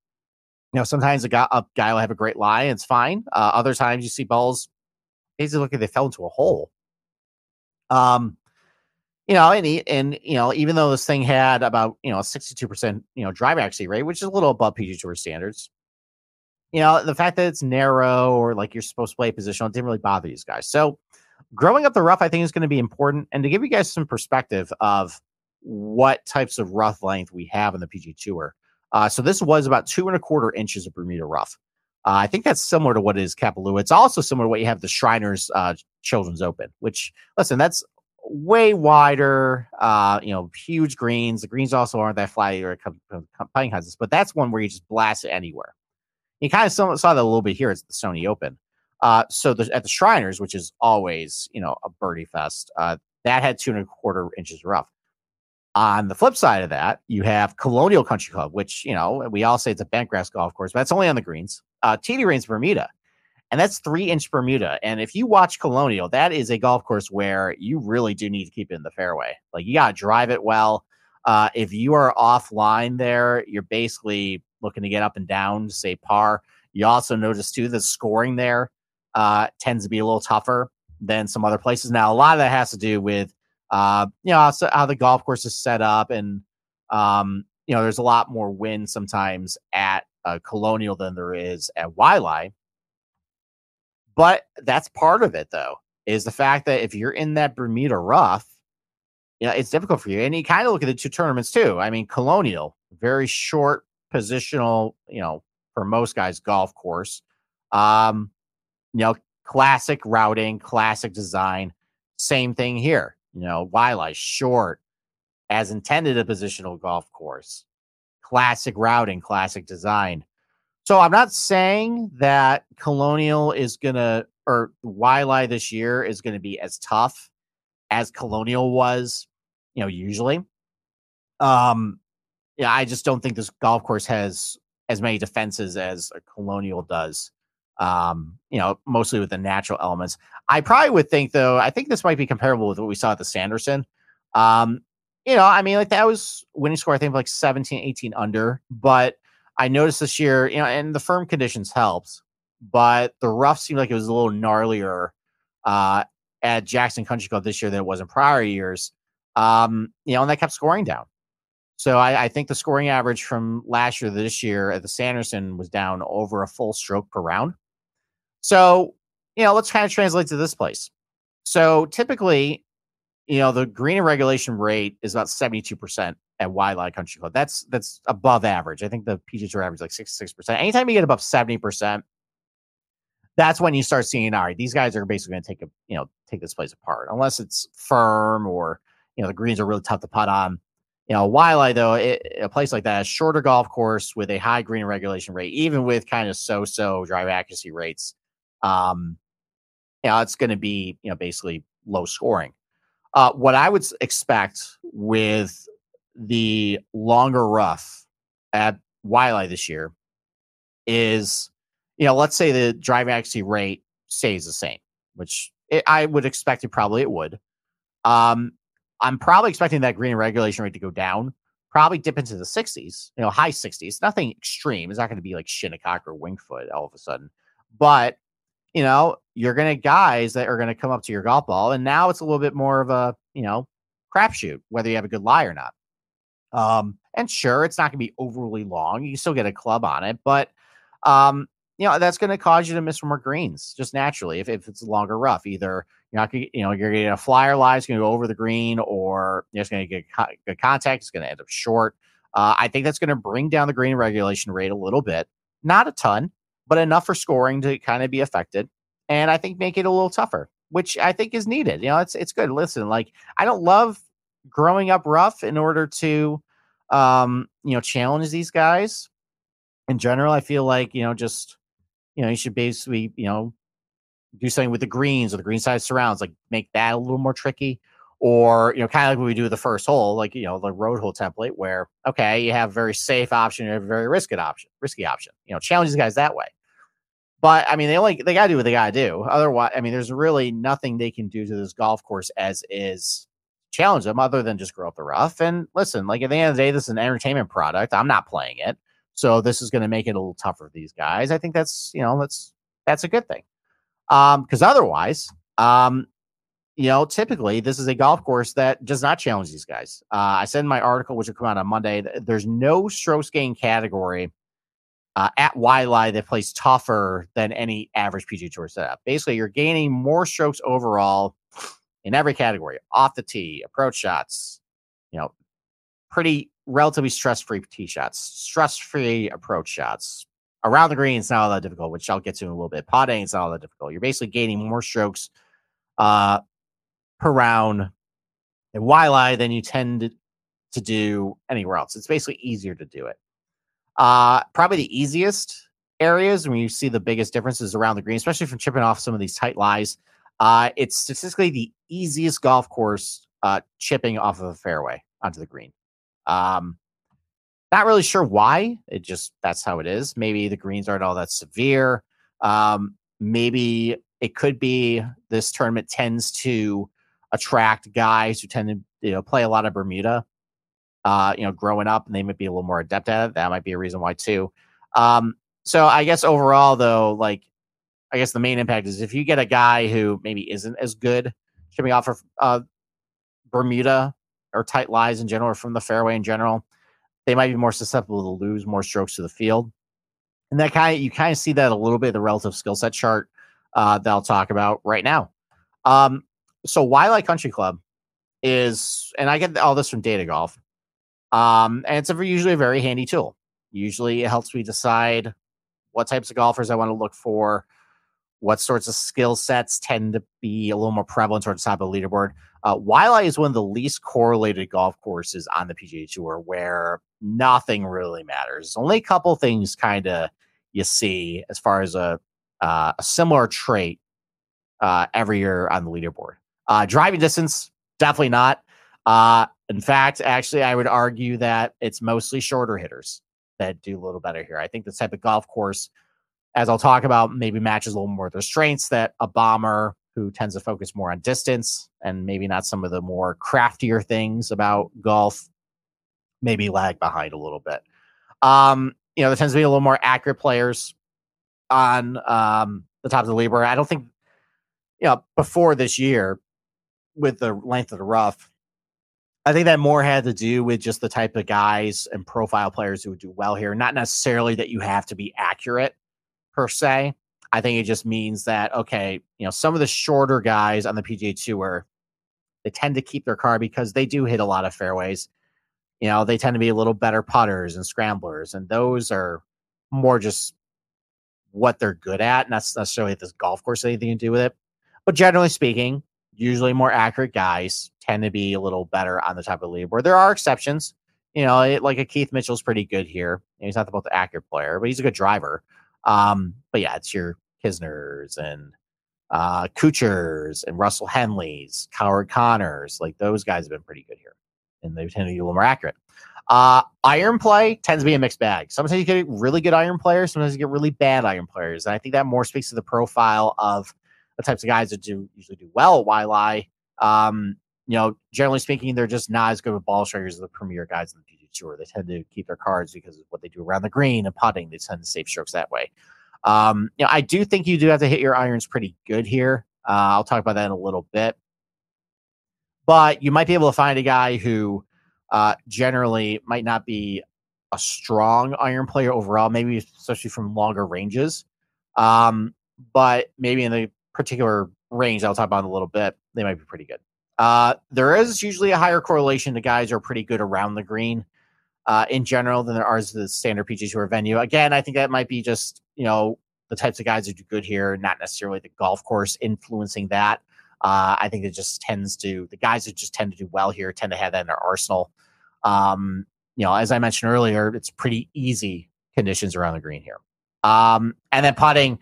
you know sometimes a guy, a guy will have a great lie and it's fine. Uh, other times you see balls basically look like they fell into a hole. Um, you know, and he, and you know, even though this thing had about you know a sixty-two percent you know drive accuracy rate, which is a little above PGA Tour standards, you know, the fact that it's narrow or like you're supposed to play positional didn't really bother these guys. So, growing up the rough, I think is going to be important. And to give you guys some perspective of what types of rough length we have in the PGA Tour, uh, so this was about two and a quarter inches of Bermuda rough. Uh, I think that's similar to what is Kapalua. It's also similar to what you have the Shriners uh, Children's Open, which listen, that's way wider, uh, you know, huge greens. The greens also aren't that flat or putting houses, but that's one where you just blast it anywhere. You kind of saw, that a little bit here at the Sony Open. Uh, so the, at the Shriners, which is always, you know, a birdie fest, uh, that had two and a quarter inches rough. On the flip side of that, you have Colonial Country Club, which, you know, we all say it's a bentgrass golf course, but that's only on the greens. Uh, TD Reigns Bermuda and that's three inch Bermuda. And if you watch Colonial, that is a golf course where you really do need to keep it in the fairway. Like you got to drive it well. Uh, if you are offline there, you're basically looking to get up and down, to say par. You also notice too the scoring there uh, tends to be a little tougher than some other places. Now, a lot of that has to do with uh, you know how the golf course is set up, and um, you know there's a lot more wind sometimes at uh, Colonial than there is at Waialae. But that's part of it, though, is the fact that if you're in that Bermuda rough, you know, it's difficult for you. And you kind of look at the two tournaments too. I mean, Colonial, very short positional, you know, for most guys, golf course. Um, you know, classic routing, classic design. Same thing here. You know, Waialae short, as intended a positional golf course. Classic routing, classic design. So I'm not saying that Colonial is gonna or Waialae this year is gonna be as tough as Colonial was, you know, usually. Um, yeah, I just don't think this golf course has as many defenses as a Colonial does. Um, you know, mostly with the natural elements. I probably would think though, I think this might be comparable with what we saw at the Sanderson. Um, you know, I mean, like that was winning score, I think like 17, 18 under, but I noticed this year, you know, and the firm conditions helped, but the rough seemed like it was a little gnarlier uh, at Jackson Country Club this year than it was in prior years. Um, you know, and that kept scoring down. So I, I, think the scoring average from last year to this year at the Sanderson was down over a full stroke per round. So, you know, let's kind of translate to this place. So typically, you know, the green and regulation rate is about 72% at Waialae Country Club. That's that's above average. I think the PGA Tour average is like 66%. Anytime you get above 70%, that's when you start seeing, all right, these guys are basically going to take a, you know, take this place apart. Unless it's firm or, you know, the greens are really tough to putt on. You know, Waialae, though, it, a place like that, a shorter golf course with a high green regulation rate, even with kind of so so drive accuracy rates, um, you know, it's going to be, you know, basically low scoring. Uh, what I would expect with the longer rough at Waialae this year is, you know, let's say the drive accuracy rate stays the same, which it, I would expect it probably it would. Um, I'm probably expecting that green regulation rate to go down, probably dip into the 60s, you know, high 60s. Nothing extreme. It's not going to be like Shinnecock or Wingfoot all of a sudden. But, you know, you're going to guys that are going to come up to your golf ball. And now it's a little bit more of a, you know, crapshoot, whether you have a good lie or not. Um, and sure, it's not going to be overly long. You still get a club on it, but um, you know that's going to cause you to miss more greens just naturally if, if it's longer rough. Either you're not gonna, you know, you're going to get a flyer lie, it's going to go over the green, or you're just going to get good contact. It's going to end up short. Uh, I think that's going to bring down the green regulation rate a little bit, not a ton, but enough for scoring to kind of be affected, and I think make it a little tougher, which I think is needed. You know, it's it's good. Listen, like I don't love growing up rough in order to, um, you know, challenge these guys. In general, I feel like you know just you know you should basically you know do something with the greens or the green side surrounds, like make that a little more tricky. Or, you know, kind of like what we do the first hole, like, you know, the road hole template where, okay, you have a very safe option, you have a very risky option, risky option, you know, challenge these guys that way. But I mean, they only, they got to do what they got to do. Otherwise, I mean, there's really nothing they can do to this golf course as is challenge them other than just grow up the rough. And listen, like at the end of the day, this is an entertainment product. I'm not playing it. So this is going to make it a little tougher for these guys. I think that's, you know, that's, that's a good thing. Um, because otherwise, um, you know, typically this is a golf course that does not challenge these guys. Uh, I said in my article, which will come out on Monday, there's no strokes gain category uh, at Waialae that plays tougher than any average PGA Tour setup. Basically, you're gaining more strokes overall in every category: off the tee, approach shots, you know, pretty relatively stress-free tee shots, stress-free approach shots, around the green, it's not all that difficult, which I'll get to in a little bit. Potting, it's not all that difficult. You're basically gaining more strokes uh, per round in Waialae than you tend to do anywhere else. It's basically easier to do it. Uh, probably the easiest areas when you see the biggest differences around the green, especially from chipping off some of these tight lies. Uh, it's statistically the easiest golf course uh, chipping off of a fairway onto the green. Um, not really sure why. It just that's how it is. Maybe the greens aren't all that severe. Um, maybe it could be this tournament tends to attract guys who tend to you know play a lot of Bermuda. Uh, you know, growing up, and they might be a little more adept at it. That might be a reason why too. Um, so I guess overall, though, like I guess the main impact is if you get a guy who maybe isn't as good shipping off of uh, Bermuda or tight lies in general, or from the fairway in general, they might be more susceptible to lose more strokes to the field. And that kind of you kind of see that a little bit the relative skill set chart uh, that I'll talk about right now. Um, so Waialae Country Club is, and I get all this from Data Golf, um, and it's a, usually a very handy tool. Usually it helps me decide what types of golfers I want to look for, what sorts of skill sets tend to be a little more prevalent towards the top of the leaderboard. Uh, Waialae is one of the least correlated golf courses on the PGA Tour where nothing really matters. Only a couple things kind of you see as far as a, uh, a similar trait uh, every year on the leaderboard. Uh, driving distance, definitely not. Uh, in fact, actually, I would argue that it's mostly shorter hitters that do a little better here. I think this type of golf course, as I'll talk about, maybe matches a little more their strengths that a bomber who tends to focus more on distance and maybe not some of the more craftier things about golf maybe lag behind a little bit. Um, you know, there tends to be a little more accurate players on um, the top of the leaderboard. I don't think, you know, before this year with the length of the rough, I think that more had to do with just the type of guys and profile players who would do well here. Not necessarily that you have to be accurate per se. I think it just means that okay, you know, some of the shorter guys on the PGA Tour, they tend to keep their car because they do hit a lot of fairways. You know, they tend to be a little better putters and scramblers, and those are more just what they're good at, not necessarily this golf course anything to do with it. But generally speaking, usually more accurate guys tend to be a little better on the top of the leaderboard. There are exceptions. You know, it, like a Keith Mitchell's pretty good here. He's not the most accurate player, but he's a good driver. Um, but yeah, it's your Kisners and uh, Kuchars and Russell Henleys, Howard Connors. Like those guys have been pretty good here, and they tend to be a little more accurate. Uh, iron play tends to be a mixed bag. Sometimes you get really good iron players, sometimes you get really bad iron players. And I think that more speaks to the profile of the types of guys that do usually do well Waialae. Um, you know, generally speaking, they're just not as good with ball strikers as the premier guys in the PGA Tour. They tend to keep their cards because of what they do around the green and putting. They tend to save strokes that way. Um, you know, I do think you do have to hit your irons pretty good here. Uh, I'll talk about that in a little bit. But you might be able to find a guy who uh, generally might not be a strong iron player overall, maybe especially from longer ranges. Um, but maybe in the particular range I'll talk about in a little bit, they might be pretty good. Uh, there is usually a higher correlation to guys who are pretty good around the green uh, in general than there are the standard PGA Tour venue. Again, I think that might be just you know the types of guys who do good here, not necessarily the golf course influencing that. Uh, I think it just tends to the guys that just tend to do well here tend to have that in their arsenal. Um, you know, as I mentioned earlier, it's pretty easy conditions around the green here. Um, and then putting,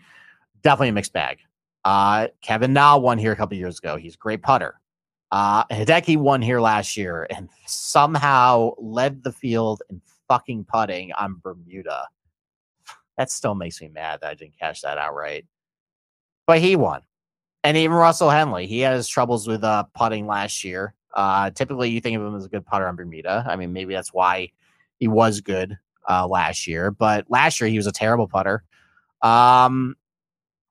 definitely a mixed bag. Uh, Kevin Na won here a couple years ago. He's a great putter. Uh, Hideki won here last year and somehow led the field in fucking putting on Bermuda. That still makes me mad that I didn't catch that outright. But he won. And even Russell Henley, he had his troubles with uh, putting last year. Uh, typically, you think of him as a good putter on Bermuda. I mean, maybe that's why he was good uh, last year. But last year, he was a terrible putter. Um,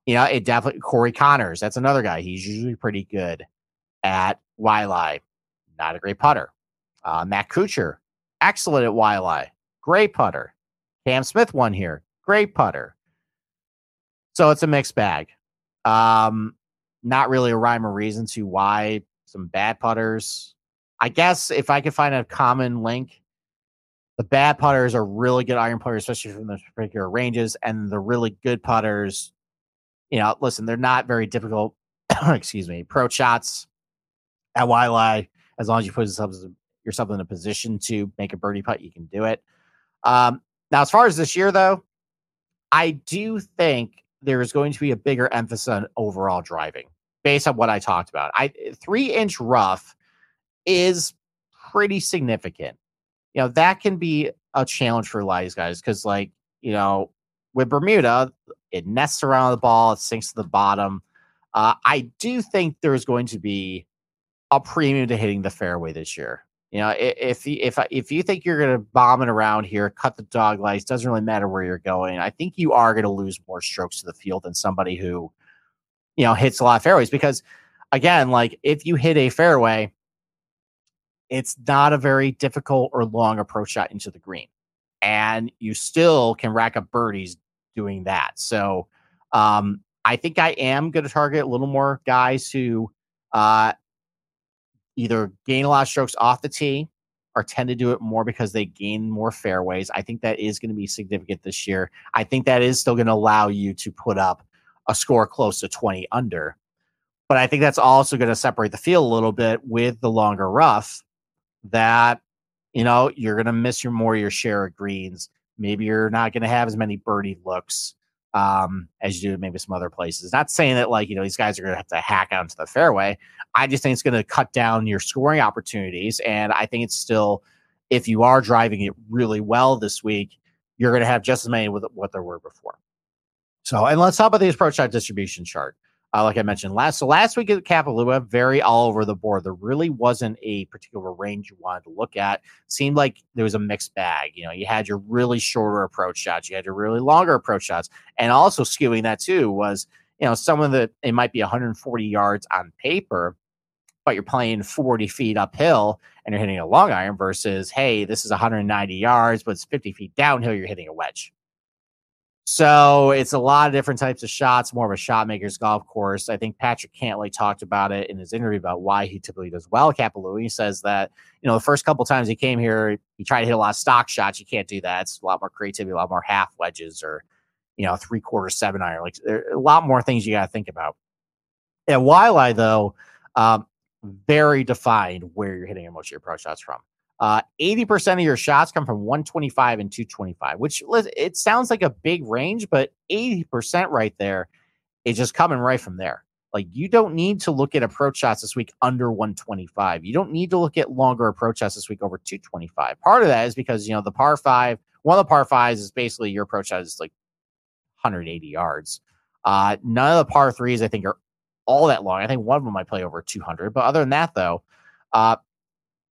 you know, it definitely Corey Conners. That's another guy. He's usually pretty good at Waialae. Not a great putter. Uh, Matt Kuchar, excellent at Waialae. Great putter. Cam Smith won here. Great putter. So it's a mixed bag. Um, not really a rhyme or reason to why some bad putters. I guess if I could find a common link, the bad putters are really good iron players, especially from the particular ranges, and the really good putters, you know, listen, they're not very difficult. (coughs) excuse me, pro shots at Waialae. As long as you put yourself, yourself in a position to make a birdie putt, you can do it. Um, now, as far as this year, though, I do think there is going to be a bigger emphasis on overall driving based on what I talked about. I three inch rough is pretty significant. You know, that can be a challenge for a lot of these guys because, like, you know, with Bermuda, it nests around the ball, it sinks to the bottom. Uh, I do think there's going to be a premium to hitting the fairway this year. You know, if if if you think you're going to bomb it around here, cut the dog lights, doesn't really matter where you're going. I think you are going to lose more strokes to the field than somebody who you know, hits a lot of fairways because again, like if you hit a fairway, it's not a very difficult or long approach shot into the green. And you still can rack up birdies doing that. So um, I think I am going to target a little more guys who uh, either gain a lot of strokes off the tee or tend to do it more because they gain more fairways. I think that is going to be significant this year. I think that is still going to allow you to put up a score close to 20 under. But I think that's also going to separate the field a little bit with the longer rough that, you know, you're going to miss your more your share of greens. Maybe you're not going to have as many birdie looks um, as you do maybe some other places. Not saying that like, you know, these guys are going to have to hack onto the fairway. I just think it's going to cut down your scoring opportunities. And I think it's still, if you are driving it really well this week, you're going to have just as many with what there were before. So, and let's talk about the approach shot distribution chart. Uh, like I mentioned last, so last week at Kapalua, very all over the board. There really wasn't a particular range you wanted to look at. Seemed like there was a mixed bag. You know, you had your really shorter approach shots, you had your really longer approach shots, and also skewing that too was you know some of the it might be 140 yards on paper, but you're playing 40 feet uphill and you're hitting a long iron versus hey, this is 190 yards, but it's 50 feet downhill. You're hitting a wedge. So it's a lot of different types of shots, more of a shot maker's golf course. I think Patrick Cantlay talked about it in his interview about why he typically does well at Kapalua. He says that, you know, the first couple times he came here, he tried to hit a lot of stock shots. You can't do that. It's a lot more creativity, a lot more half wedges or, you know, three quarter seven iron. Like a lot more things you got to think about. At Waialae, though, um, very defined where you're hitting most of your pro shots from. Uh, 80% of your shots come from 125 and 225, which it sounds like a big range, but 80% right there is just coming right from there. Like you don't need to look at approach shots this week under 125. You don't need to look at longer approach shots this week over 225. Part of that is because you know the par five, one of the par fives is basically your approach shot is like 180 yards. Uh, none of the par threes I think are all that long. I think one of them might play over 200, but other than that though, uh,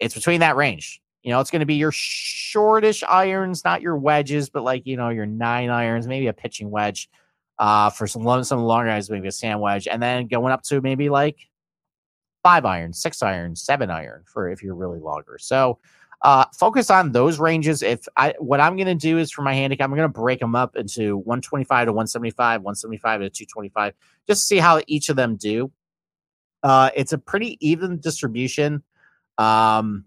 it's between that range. You know, it's going to be your shortish irons, not your wedges, but like you know your nine irons, maybe a pitching wedge. Uh, for some long, some longer guys, maybe a sand wedge, and then going up to maybe like five iron, six iron, seven iron for if you're really longer. So uh, focus on those ranges. If I what I'm going to do is for my handicap, I'm going to break them up into 125 to 175, 175 to 225, just to see how each of them do. Uh, it's a pretty even distribution. Um,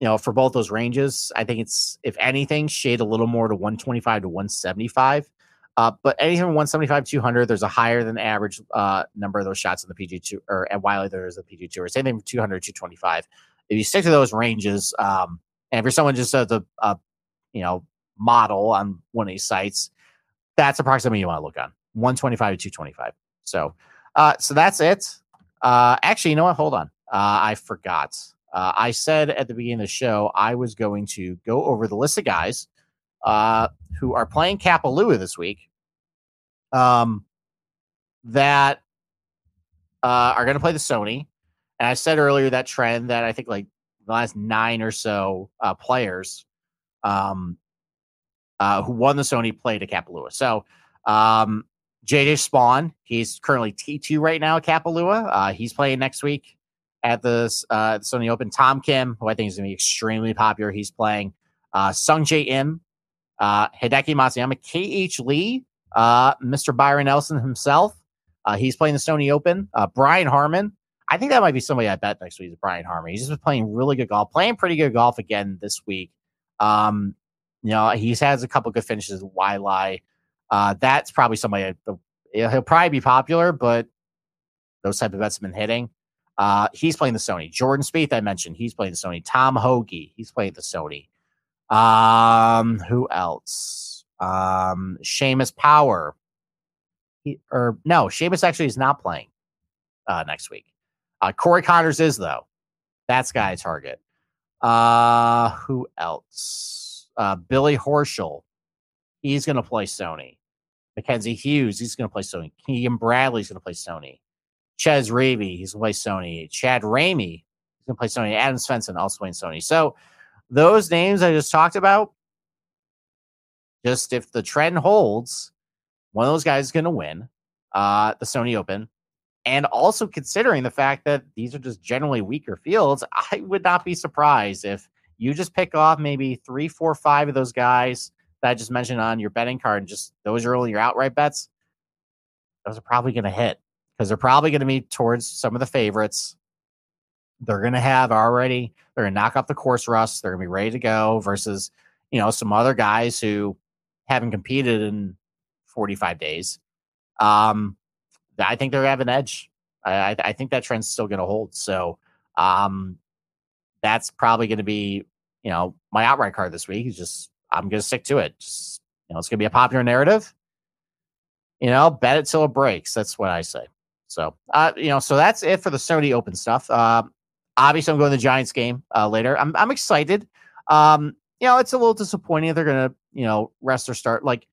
you know, for both those ranges, I think it's if anything, shade a little more to 125 to 175. Uh, but anything from 175 200, there's a higher than average uh, number of those shots in the PGA Tour at Waialae, there is a PGA Tour same thing from 200 225. If you stick to those ranges, um, and if you're someone just does a, a you know model on one of these sites, that's approximately you want to look on 125 to 225. So, uh, so that's it. Uh, actually, you know what? Hold on. Uh, I forgot. Uh, I said at the beginning of the show I was going to go over the list of guys uh, who are playing Kapalua this week um, that uh, are going to play the Sony. And I said earlier that trend that I think like the last nine or so uh, players um, uh, who won the Sony played at Kapalua. So um, JJ Spaun, he's currently T2 right now at Kapalua. He's playing next week at the uh, Sony Open. Tom Kim, who I think is going to be extremely popular, he's playing. Uh, Sungjae Im, uh, Hideki Matsuyama, KH Lee, uh, Mr. Byron Nelson himself. Uh, he's playing the Sony Open. Uh, Brian Harman. I think that might be somebody I bet next week is Brian Harman. He's just been playing really good golf, playing pretty good golf again this week. Um, you know, he's has a couple good finishes. Waialae. Uh, that's probably somebody. He'll probably be popular, but those type of bets have been hitting. Uh, he's playing the Sony. Jordan Spieth, I mentioned, he's playing the Sony. Tom Hoge, he's playing the Sony. Um, who else? Um, Seamus Power. He, or no, Seamus actually is not playing uh, next week. Uh, Corey Conners is though. That's guy target. Uh, who else? Uh, Billy Horschel. He's going to play Sony. Mackenzie Hughes. He's going to play Sony. Keegan Bradley's going to play Sony. Chez Reavie, he's going to play Sony. Chad Ramey, he's going to play Sony. Adam Svensson, also playing Sony. So those names I just talked about, just if the trend holds, one of those guys is going to win uh, the Sony Open. And also considering the fact that these are just generally weaker fields, I would not be surprised if you just pick off maybe three, four, five of those guys that I just mentioned on your betting card and just those are only your outright bets. Those are probably going to hit because they're probably going to be towards some of the favorites. they're going to have already, they're going to knock off the course rust. They're going to be ready to go versus, you know, some other guys who haven't competed in 45 days. Um, I think they're going to have an edge. I, I think that trend's still going to hold. So, um, that's probably going to be, you know, my outright card this week. Is just I'm going to stick to it. Just, you know, it's going to be a popular narrative. You know, bet it till it breaks. That's what I say. So, uh, you know, so that's it for the Sony Open stuff. Uh, obviously, I'm going to the Giants game uh, later. I'm I'm excited. Um, you know, it's a little disappointing they're going to you know rest or start. Like,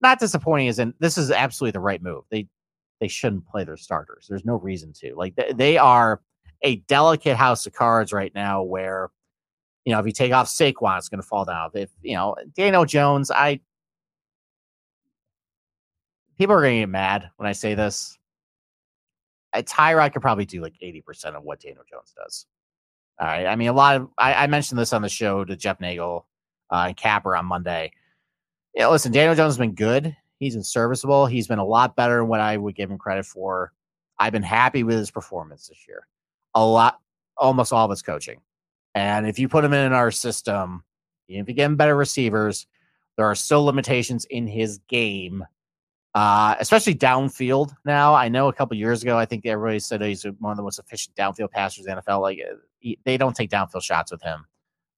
not disappointing as in this is absolutely the right move. They they shouldn't play their starters. There's no reason to. Like, they, they are a delicate house of cards right now where. You know, if you take off Saquon, it's going to fall down. If you know Daniel Jones, I people are going to get mad when I say this. Tyrod could probably do like 80% of what Daniel Jones does. All right. I mean, a lot of, I, I mentioned this on the show to Jeff Nagel uh, and Capper on Monday. Yeah, listen, Daniel Jones has been good. He's been serviceable. He's been a lot better than what I would give him credit for. I've been happy with his performance this year. A lot, almost all of his coaching. And if you put him in our system, if you get him better receivers, there are still limitations in his game uh, especially downfield. Now, I know a couple years ago, I think everybody said he's one of the most efficient downfield passers in the NFL. Like uh, he, they don't take downfield shots with him.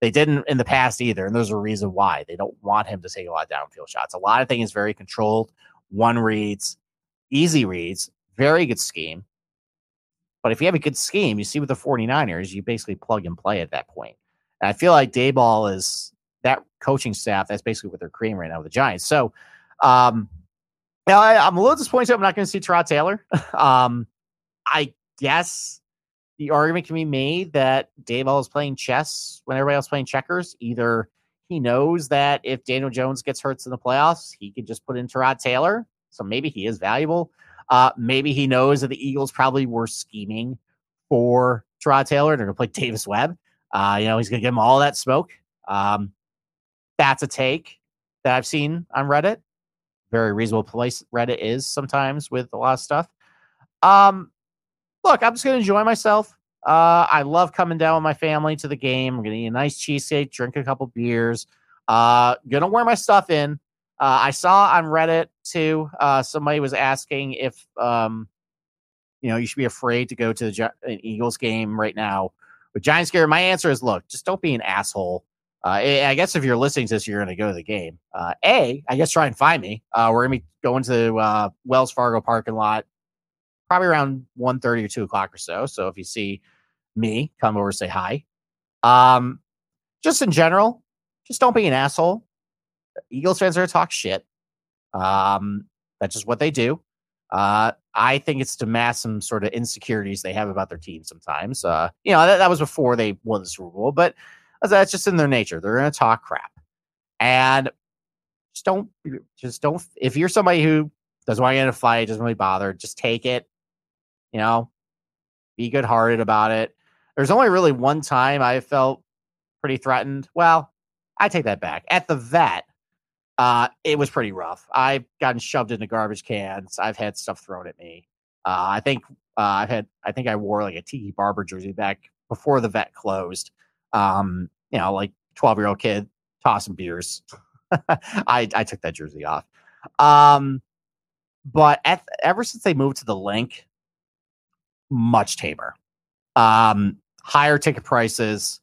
They didn't in the past either, and there's a reason why they don't want him to take a lot of downfield shots. A lot of things very controlled, one reads, easy reads, very good scheme. But if you have a good scheme, you see with the 49ers, you basically plug and play at that point. And I feel like Daboll is that coaching staff. That's basically what they're creating right now with the Giants. So, um, now, I, am a little disappointed. I'm not going to see Tyrod Taylor. (laughs) um, I guess the argument can be made that Daboll is playing chess when everybody else playing checkers. Either he knows that if Daniel Jones gets hurt in the playoffs, he could just put in Tyrod Taylor. So maybe he is valuable. Uh, maybe he knows that the Eagles probably were scheming for Tyrod Taylor. They're going to play (laughs) Davis Webb. Uh, you know, he's going to give him all that smoke. Um, that's a take that I've seen on Reddit very reasonable place Reddit is sometimes with a lot of stuff. Um, look, I'm just gonna enjoy myself. Uh, I love coming down with my family to the game. I'm gonna eat a nice cheesecake, drink a couple beers. Uh, gonna wear my stuff in. Uh, I saw on Reddit too. Uh, somebody was asking if um, you know, you should be afraid to go to the Gi- an Eagles game right now with Giants gear. My answer is, look, just don't be an asshole. Uh, I guess if you're listening to this, you're going to go to the game. Uh, a, I guess try and find me. Uh, we're going to be going to uh, Wells Fargo parking lot probably around 1.30 or 2 o'clock or so. So if you see me, come over, say hi. Um, just in general, just don't be an asshole. Eagles fans are to talk shit. Um, that's just what they do. Uh, I think it's to mask some sort of insecurities they have about their team sometimes. Uh, you know, that, that was before they won the Super Bowl, but – that's just in their nature. They're going to talk crap. And just don't, just don't, if you're somebody who doesn't want to get in a fight, doesn't really bother, just take it, you know, be good hearted about it. There's only really one time I felt pretty threatened. Well, I take that back. At the vet, uh, it was pretty rough. I've gotten shoved into garbage cans. I've had stuff thrown at me. Uh, I think uh, I've had. I think I wore like a Tiki Barber jersey back before the vet closed um, you know, like 12 year old kid tossing beers. (laughs) I, I took that jersey off. Um, but at, ever since they moved to the Linc, much tamer. Um, higher ticket prices.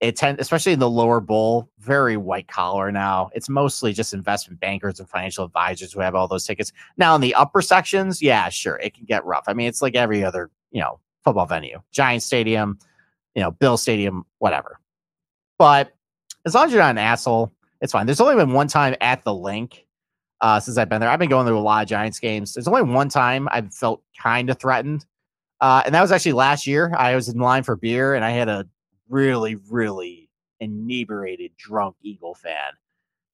It tend, especially in the lower bowl, very white collar now. It's mostly just investment bankers and financial advisors who have all those tickets. Now in the upper sections, yeah, sure, it can get rough. I mean, it's like every other, you know, football venue, Giant Stadium, you know, Bill Stadium, whatever. But as long as you're not an asshole, it's fine. There's only been one time at the Linc uh, since I've been there. I've been going to a lot of Giants games. There's only one time I've felt kind of threatened. Uh, and that was actually last year. I was in line for beer and I had a really, really inebriated, drunk Eagle fan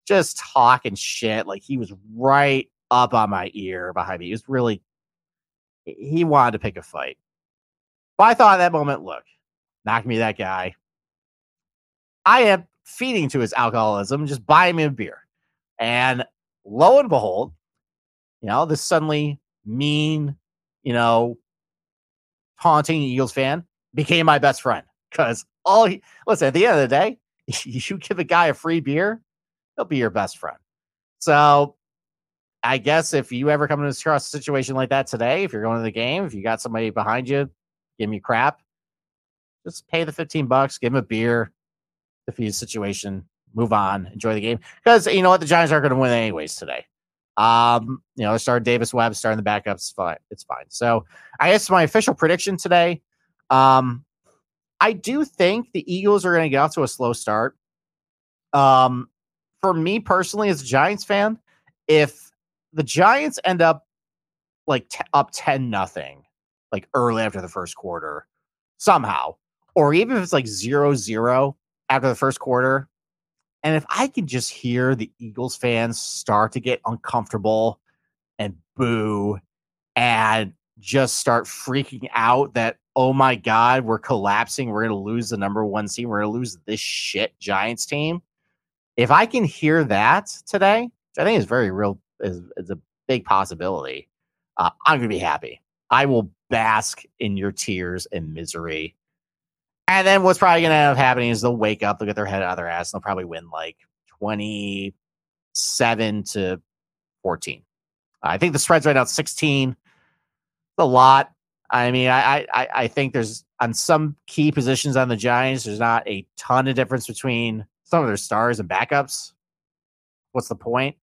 just talking shit. Like he was right up on my ear behind me. He was really, he wanted to pick a fight. But I thought at that moment, look, knock me that guy. I am feeding to his alcoholism, just buying him a beer. And lo and behold, you know, this suddenly mean, you know, taunting Eagles fan became my best friend because all he, listen at the end of the day, (laughs) you give a guy a free beer, he'll be your best friend. So I guess if you ever come across a situation like that today, if you're going to the game, if you got somebody behind you, give me crap, just pay the 15 bucks, give him a beer, defeat the situation, move on, enjoy the game. Because you know what, the Giants aren't going to win anyways today. Um, you know, start Davis Webb, starting the backups, it's fine. It's fine. So I guess my official prediction today. Um, I do think the Eagles are going to get off to a slow start. Um, for me personally, as a Giants fan, if the Giants end up like t- up 10 nothing, like early after the first quarter, somehow, or even if it's like zero zero after the first quarter, and if I can just hear the Eagles fans start to get uncomfortable and boo and just start freaking out that, oh my God, we're collapsing. We're going to lose the number one seed. We're going to lose this shit Giants team. If I can hear that today, which I think is very real, is, is a big possibility, uh, I'm going to be happy. I will bask in your tears and misery and then what's probably going to end up happening is they'll wake up, they'll get their head out of their ass, and they'll probably win like 27 to 14. I think the spread's right now 16. a lot. I mean, I, I I think there's on some key positions on the Giants, there's not a ton of difference between some of their stars and backups. What's the point?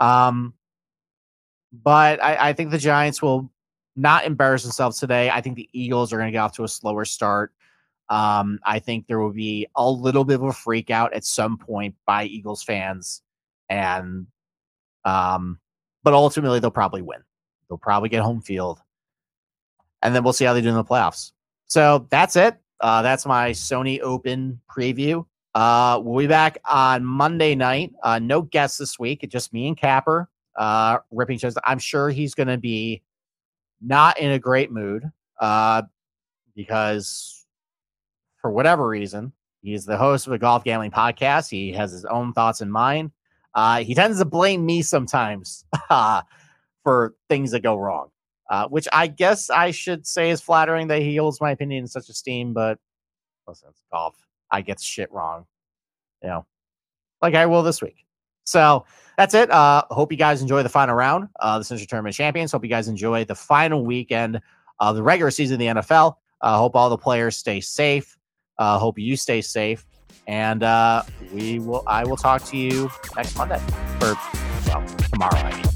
Um, but I, I think the Giants will not embarrass themselves today. I think the Eagles are going to get off to a slower start. Um, I think there will be a little bit of a freak out at some point by Eagles fans, and um, but ultimately they'll probably win. They'll probably get home field, and then we'll see how they do in the playoffs. So that's it. Uh, that's my Sony Open preview. Uh, we'll be back on Monday night. Uh, no guests this week. It's just me and Capper uh, ripping shows. I'm sure he's going to be not in a great mood uh, because for whatever reason. He's the host of a golf gambling podcast. He has his own thoughts in mind. Uh, he tends to blame me sometimes uh, (laughs) for things that go wrong, uh, which I guess I should say is flattering that he holds my opinion in such esteem. But listen, it's golf. I get shit wrong, you know, like I will this week. So that's it. Uh, hope you guys enjoy the final round of the Sentry Tournament Champions. Hope you guys enjoy the final weekend of the regular season of the NFL. Uh, hope all the players stay safe. Uh, hope you stay safe, and uh, we will. I will talk to you next Monday or well tomorrow. I mean.